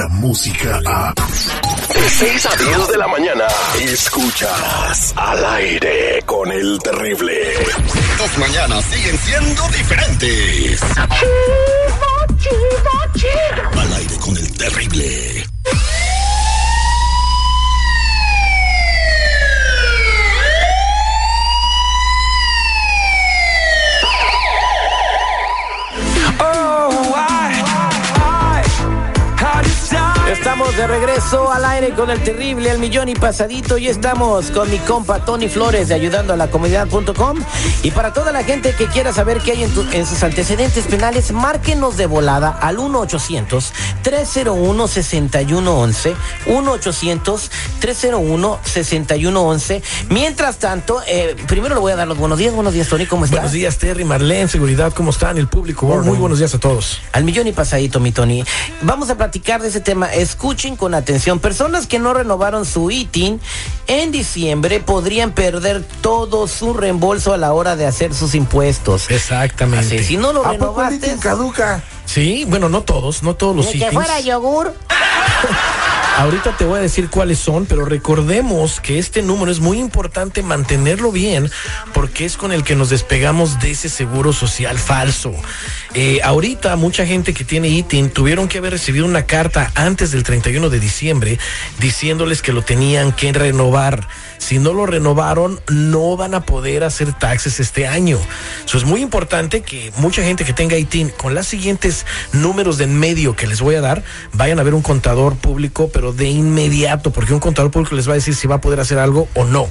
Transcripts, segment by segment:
la música a... De 6 a 10 de la mañana, escuchas al aire con el terrible. Tus mañanas siguen siendo diferentes. Al aire con el terrible. De regreso al aire con el terrible, el millón y pasadito. Y estamos con mi compa Tony Flores de ayudando a la comunidad.com. Y para toda la gente que quiera saber qué hay en, tu- en sus antecedentes penales, márquenos de volada al 1-800-301-6111. 1-800-301-6111. Mientras tanto, eh, primero le voy a dar los buenos días. Buenos días, Tony, ¿cómo estás? Buenos días, Terry, Marlene, seguridad, ¿cómo están? El público, muy buenos días a todos. Al millón y pasadito, mi Tony. Vamos a platicar de ese tema. Escuchen con atención. Personas que no renovaron su ITIN en diciembre podrían perder todo su reembolso a la hora de hacer sus impuestos. Exactamente. Así, si no lo ¿A poco el renovaste, ITIN caduca? Sí, bueno, no todos, no todos los ni que fuera yogur. Ahorita te voy a decir cuáles son, pero recordemos que este número es muy importante mantenerlo bien porque es con el que nos despegamos de ese seguro social falso. Eh, ahorita mucha gente que tiene ITIN tuvieron que haber recibido una carta antes del 31 de diciembre diciéndoles que lo tenían que renovar. Si no lo renovaron, no van a poder hacer taxes este año. Eso es muy importante que mucha gente que tenga ITIN con las siguientes números de en medio que les voy a dar, vayan a ver un contador público, pero de inmediato, porque un contador público les va a decir si va a poder hacer algo o no.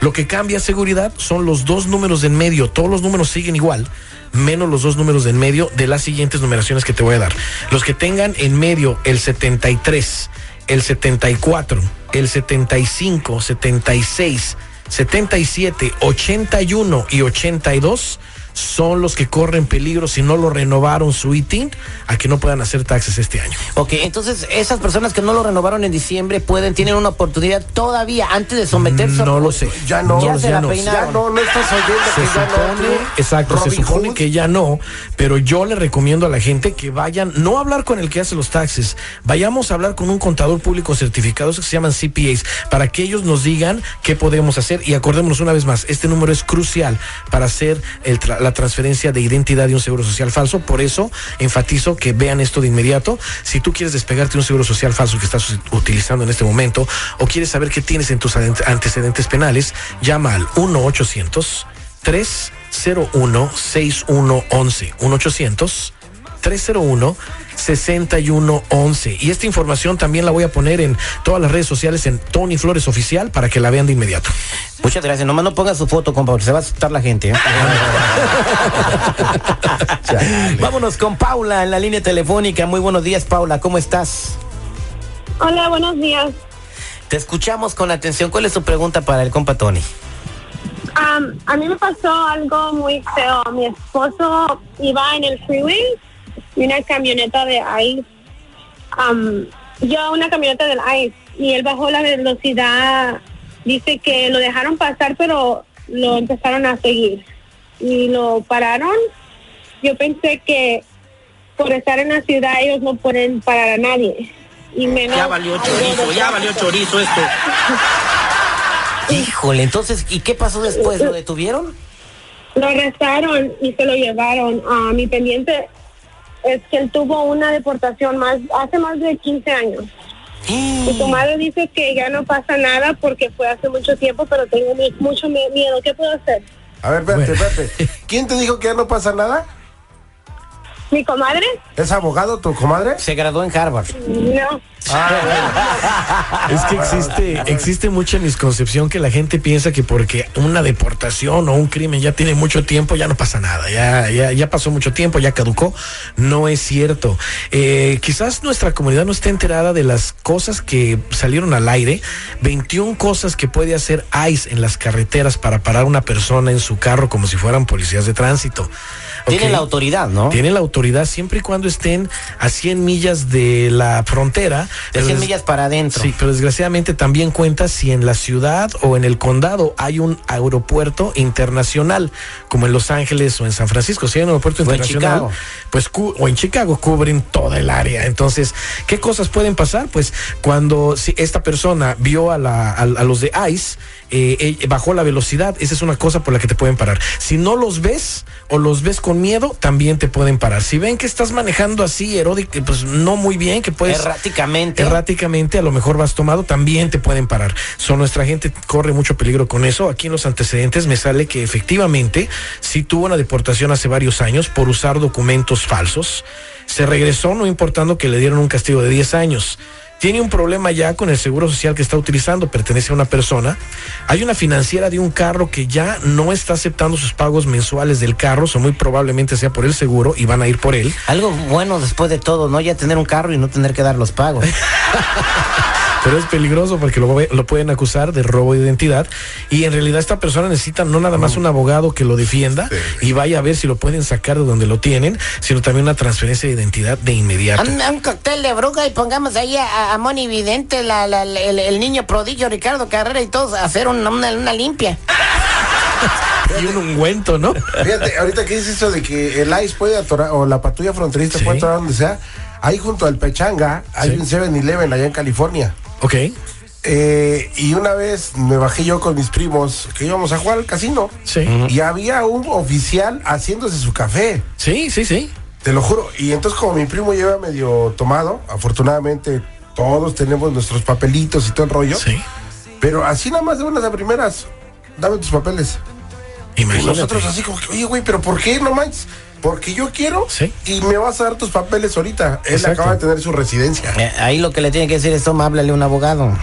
Lo que cambia seguridad son los dos números de en medio. Todos los números siguen igual, menos los dos números de en medio de las siguientes numeraciones que te voy a dar. Los que tengan en medio el 73, el 74, el 75, 76, 77, 81 y 82 son los que corren peligro si no lo renovaron su ITIN a que no puedan hacer taxes este año. Ok, entonces esas personas que no lo renovaron en diciembre pueden, tienen una oportunidad todavía antes de someterse. a- No lo sé. Ya no, Ya No, se ya la no. Ya no, no estás oyendo Se que ya no. supone, exacto, se Robin supone Hood. que ya no, pero yo le recomiendo a la gente que vayan, no a hablar con el que hace los taxes, vayamos a hablar con un contador público certificado, que se llaman CPAs, para que ellos nos digan qué podemos hacer y acordémonos una vez más, este número es crucial para hacer el tra- la transferencia de identidad de un seguro social falso, por eso enfatizo que vean esto de inmediato. Si tú quieres despegarte de un seguro social falso que estás utilizando en este momento o quieres saber qué tienes en tus ante- antecedentes penales, llama al 1 800 301 6111 1 800 301 6111 y esta información también la voy a poner en todas las redes sociales en Tony Flores Oficial para que la vean de inmediato. Muchas gracias. Nomás no ponga su foto, compa, porque se va a asustar la gente. ¿eh? Vámonos con Paula en la línea telefónica. Muy buenos días, Paula. ¿Cómo estás? Hola, buenos días. Te escuchamos con atención. ¿Cuál es tu pregunta para el compa Tony? A mí me pasó algo muy feo. Mi esposo iba en el freeway y una camioneta de ICE. am, yo una camioneta del ICE y él bajó la velocidad. Dice que lo dejaron pasar, pero lo empezaron a seguir y lo pararon. Yo pensé que por estar en la ciudad ellos no pueden parar a nadie. Y menos Ya valió chorizo, ya valió chorizo esto. Híjole, entonces, ¿y qué pasó después? ¿Lo detuvieron? Lo arrestaron y se lo llevaron. A mi pendiente es que él tuvo una deportación más hace más de 15 años. Y su madre dice que ya no pasa nada porque fue hace mucho tiempo, pero tengo mucho miedo. ¿Qué puedo hacer? A ver, espérate, Bueno. espérate. ¿Quién te dijo que ya no pasa nada? ¿Mi comadre? ¿Es abogado tu comadre? Se graduó en Harvard. No. Es que existe, existe mucha misconcepción que la gente piensa que porque una deportación o un crimen ya tiene mucho tiempo, ya no pasa nada, ya, ya, ya pasó mucho tiempo, ya caducó. No es cierto. Eh, quizás nuestra comunidad no esté enterada de las cosas que salieron al aire, 21 cosas que puede hacer ICE en las carreteras para parar una persona en su carro como si fueran policías de tránsito. Tienen ¿ok? la autoridad, ¿no? Tienen la autoridad siempre y cuando estén a 100 millas de la frontera. De Pero 100 des- millas para adentro. Sí, pero desgraciadamente también cuenta si en la ciudad o en el condado hay un aeropuerto internacional, como en Los Ángeles o en San Francisco. Si hay un aeropuerto O en internacional, pues o en Chicago cubren toda el área. Entonces, ¿qué cosas pueden pasar? Pues cuando si esta persona vio a, la, a, a los de ICE, eh, eh, bajó la velocidad, esa es una cosa por la que te pueden parar. Si no los ves o los ves con miedo, también te pueden parar. Si ven que estás manejando así, erótico, pues no muy bien, que puedes Erráticamente. erráticamente, a lo mejor vas tomado, también te pueden parar. So, nuestra gente corre mucho peligro con eso. Aquí en los antecedentes me sale que efectivamente sí tuvo una deportación hace varios años por usar documentos falsos. Se regresó, no importando que le dieron un castigo de 10 años. Tiene un problema ya con el seguro social que está utilizando, pertenece a una persona. Hay una financiera de un carro que ya no está aceptando sus pagos mensuales del carro, o muy probablemente sea por el seguro y van a ir por él. Algo bueno después de todo, ¿no? Ya tener un carro y no tener que dar los pagos. Pero es peligroso porque lo, lo pueden acusar de robo de identidad y en realidad esta persona necesita no nada más un abogado que lo defienda y vaya a ver si lo pueden sacar de donde lo tienen, sino también una transferencia de identidad de inmediato. Un, un cóctel de bruja y pongamos ahí a, a Moni Vidente, la, la- la- el, el niño prodigio Ricardo Carrera y todos a hacer una, una, una limpia. Y un ungüento, ¿no? Fíjate, ahorita que dices eso de que el ICE puede atorar, o la patrulla fronteriza Sí. puede atorar donde sea, ahí junto al Pechanga hay Sí. un 7-Eleven allá en California. Ok. Eh, y una vez me bajé yo con mis primos que íbamos a jugar al casino. Sí. Y había un oficial haciéndose su café. Sí, sí, sí. Te lo juro. Y entonces como mi primo lleva medio tomado, afortunadamente todos tenemos nuestros papelitos y todo el rollo. Sí. Pero así nada más de buenas a primeras, dame tus papeles. Y nosotros así como que, oye, güey, pero ¿por qué no manches? Porque yo quiero Sí. y me vas a dar tus papeles ahorita. Él Exacto. acaba de tener su residencia. Eh, ahí lo que le tiene que decir es, toma, háblale a un abogado.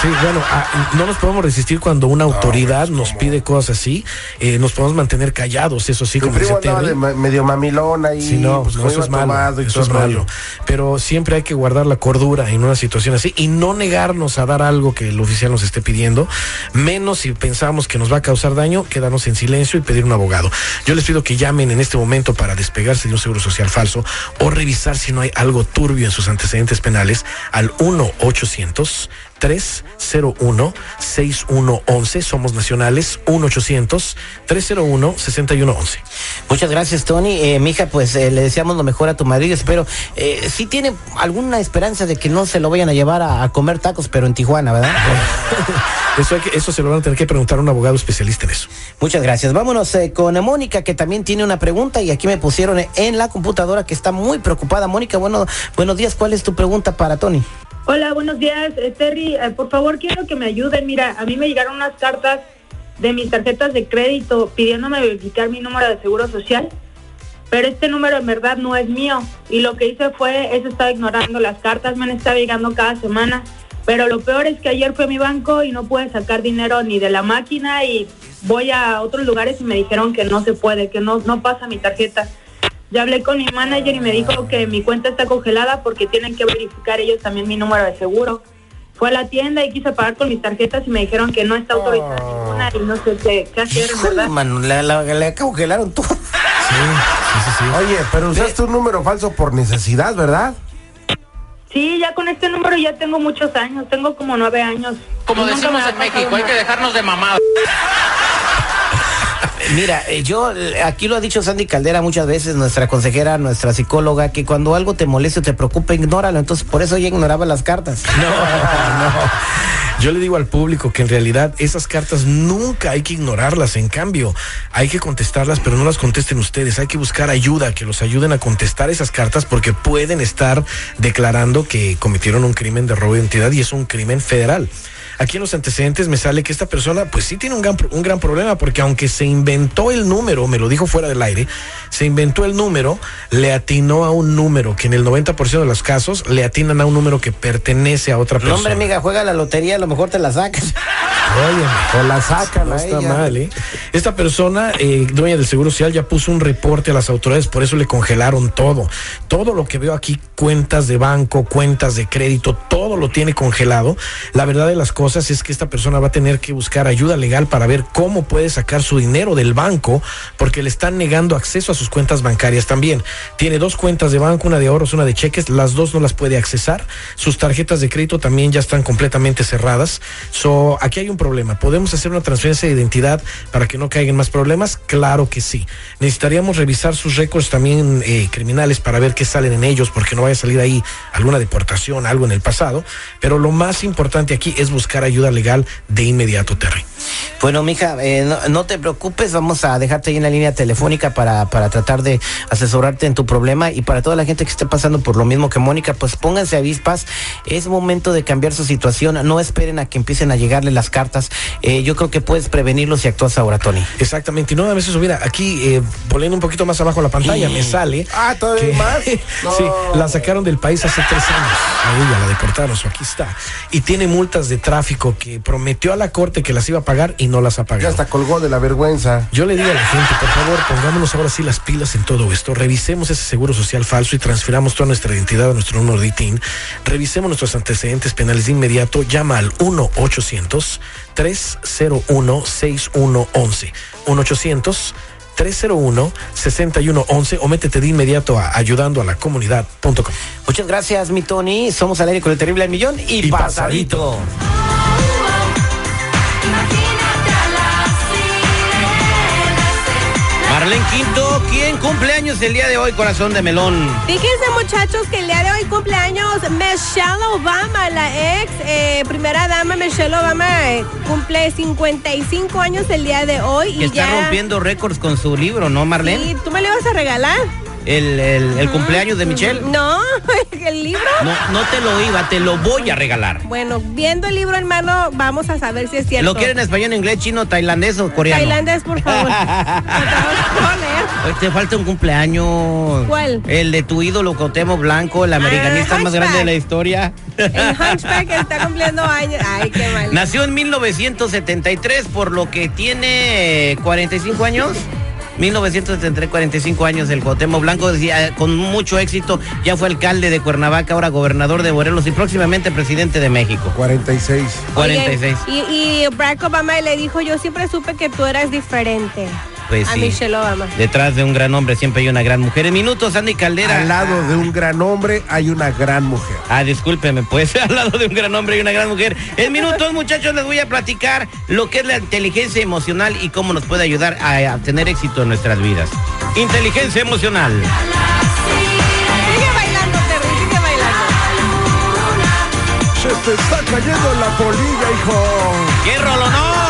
Sí, bueno, ah, no nos podemos resistir cuando una autoridad nos pide cosas así. Eh, nos podemos mantener callados, eso sí, como primo de ma- medio mamilón ahí. Sí, no, pues, no, eso es malo. Eso es malo. Pero siempre hay que guardar la cordura en una situación así y no negarnos a dar algo que el oficial nos esté pidiendo, menos si pensamos que nos va a causar daño, quedarnos en silencio y pedir un abogado. Yo les pido que llamen en este momento para despegarse de un seguro social falso o revisar si no hay algo turbio en sus antecedentes penales al 1 800 301 6111 somos nacionales 1 800 301 6111 Muchas gracias, Tony. Eh, mija, pues eh, le deseamos lo mejor a tu marido, pero eh, sí tiene alguna esperanza de que no se lo vayan a llevar a, a comer tacos, pero en Tijuana, ¿verdad? Eso, hay que- eso se lo van a tener que preguntar a un abogado especialista en eso. Muchas gracias. Vámonos eh, con Mónica, que también tiene una pregunta y aquí me pusieron en la computadora que está muy preocupada. Mónica, bueno, buenos días. ¿Cuál es tu pregunta para Tony? Hola, buenos días. Eh, Terry, eh, por favor quiero que me ayuden. Mira, a mí me llegaron unas cartas de mis tarjetas de crédito pidiéndome verificar mi número de seguro social, pero este número en verdad no es mío. Y lo que hice fue, es estaba ignorando las cartas, me han estado llegando cada semana. Pero lo peor es que ayer fui a mi banco y no pude sacar dinero ni de la máquina y voy a otros lugares y me dijeron que no se puede, que no, no pasa mi tarjeta. Ya hablé con mi manager y me dijo que mi cuenta está congelada porque tienen que verificar ellos también mi número de seguro. Fue a la tienda y quise pagar con mis tarjetas y me dijeron que no está autorizada ninguna y no sé qué, qué hacer, Híjole, ¿verdad? mano, le, la- le congelaron todo. Sí, sí, sí, sí. Oye, pero usaste un número falso por necesidad, ¿verdad? Sí, ya con este número ya tengo muchos años, tengo como nueve años. Como decimos en México, hay que dejarnos de mamada. Mira, eh, yo, eh, aquí lo ha dicho Sandy Caldera muchas veces, nuestra consejera, nuestra psicóloga, que cuando algo te moleste o te preocupa, ignóralo. Entonces, por eso ella ignoraba las cartas. No, no. Yo le digo al público que en realidad esas cartas nunca hay que ignorarlas. En cambio, hay que contestarlas, pero no las contesten ustedes. Hay que buscar ayuda, que los ayuden a contestar esas cartas porque pueden estar declarando que cometieron un crimen de robo de identidad y es un crimen federal. Aquí en los antecedentes me sale que esta persona pues sí tiene un gran, un gran problema porque aunque se inventó el número, me lo dijo fuera del aire, se inventó el número, le atinó a un número que en el 90% de los casos le atinan a un número que pertenece a otra No, persona. hombre, amiga, juega la lotería, a lo mejor te la sacas. Óyeme, O la sacan no está ella. mal, ¿eh? Esta persona, eh, dueña del Seguro Social, ya puso un reporte a las autoridades, por eso le congelaron todo. Todo lo que veo aquí, cuentas de banco, cuentas de crédito, todo lo tiene congelado. La verdad de las cosas cosas es que esta persona va a tener que buscar ayuda legal para ver cómo puede sacar su dinero del banco porque le están negando acceso a sus cuentas bancarias también. Tiene dos cuentas de banco, una de ahorros, una de cheques, las dos no las puede accesar. Sus tarjetas de crédito también ya están completamente cerradas. So, aquí hay un problema. ¿Podemos hacer una transferencia de identidad para que no caigan más problemas? Claro que sí. Necesitaríamos revisar sus récords también eh, criminales para ver qué salen en ellos, porque no vaya a salir ahí alguna deportación, algo en el pasado. Pero lo más importante aquí es buscar ayuda legal de inmediato, Terry. Bueno, mija, eh, no, no, te preocupes, vamos a dejarte ahí en la línea telefónica para, para tratar de asesorarte en tu problema y para toda la gente que esté pasando por lo mismo que Mónica, pues pónganse avispas, es momento de cambiar su situación, no esperen a que empiecen a llegarle las cartas, eh, yo creo que puedes prevenirlo si actúas ahora, Tony. Exactamente, y no a veces mira, aquí eh, poniendo un poquito más abajo la pantalla me sale... Ah, ¿todavía que, más? No. sí, la sacaron del país hace tres años, a ella la deportaron, so aquí está, y tiene multas de tráfico que prometió a la corte que las iba a pagar y no las ha pagado. Ya hasta colgó de la vergüenza. Yo le digo a la gente, por favor, pongámonos ahora sí las pilas en todo esto. Revisemos ese seguro social falso y transfiramos toda nuestra identidad a nuestro número de ITIN. Revisemos nuestros antecedentes penales de inmediato. Llama al 1-800-301-6111. 1-800. 301-6111 o métete de inmediato a ayudando a la comunidad.com. Muchas gracias, mi Tony. Somos al aire con el terrible al millón y, Y pasadito. pasadito. Marlene Quinto, ¿quién cumple años el día de hoy, corazón de melón? Fíjense muchachos que el día de hoy cumpleaños Michelle Obama, la ex eh, primera dama Michelle Obama eh, cumple 55 años el día de hoy Que y está ya rompiendo récords con su libro, ¿no, Marlene? ¿Y tú me lo ibas a regalar? El, el- el cumpleaños de Michelle. No, el libro. No, no te lo iba, te lo voy a regalar. Bueno, viendo el libro, hermano, vamos a saber si es cierto. ¿Lo quieren en español, inglés, chino, tailandés o coreano? Tailandés, por favor. Hoy te falta un cumpleaños. ¿Cuál? El de tu ídolo Cuauhtémoc Blanco, el americanista más grande de la historia. El Hunchback está cumpliendo años. Ay, qué mal. Nació en 1973, por lo que tiene 45 años. 1973, 45 años el Cuauhtémoc Blanco, decía, con mucho éxito, ya fue alcalde de Cuernavaca, ahora gobernador de Morelos y próximamente presidente de México. 46. 46. Oye, y, y Barack Obama le dijo, yo siempre supe que tú eras diferente. Pues a sí. Michelle Obama. Detrás de un gran hombre siempre hay una gran mujer. En minutos, Andy Caldera. Al lado de un gran hombre hay una gran mujer. Ah, discúlpeme, pues al lado de un gran hombre y una gran mujer. En minutos, muchachos, les voy a platicar lo que es la inteligencia emocional y cómo nos puede ayudar a, a tener éxito en nuestras vidas. Inteligencia emocional. Sigue bailando, Terry, sigue bailando. Se te está cayendo la polilla, hijo. ¡Qué rolonón!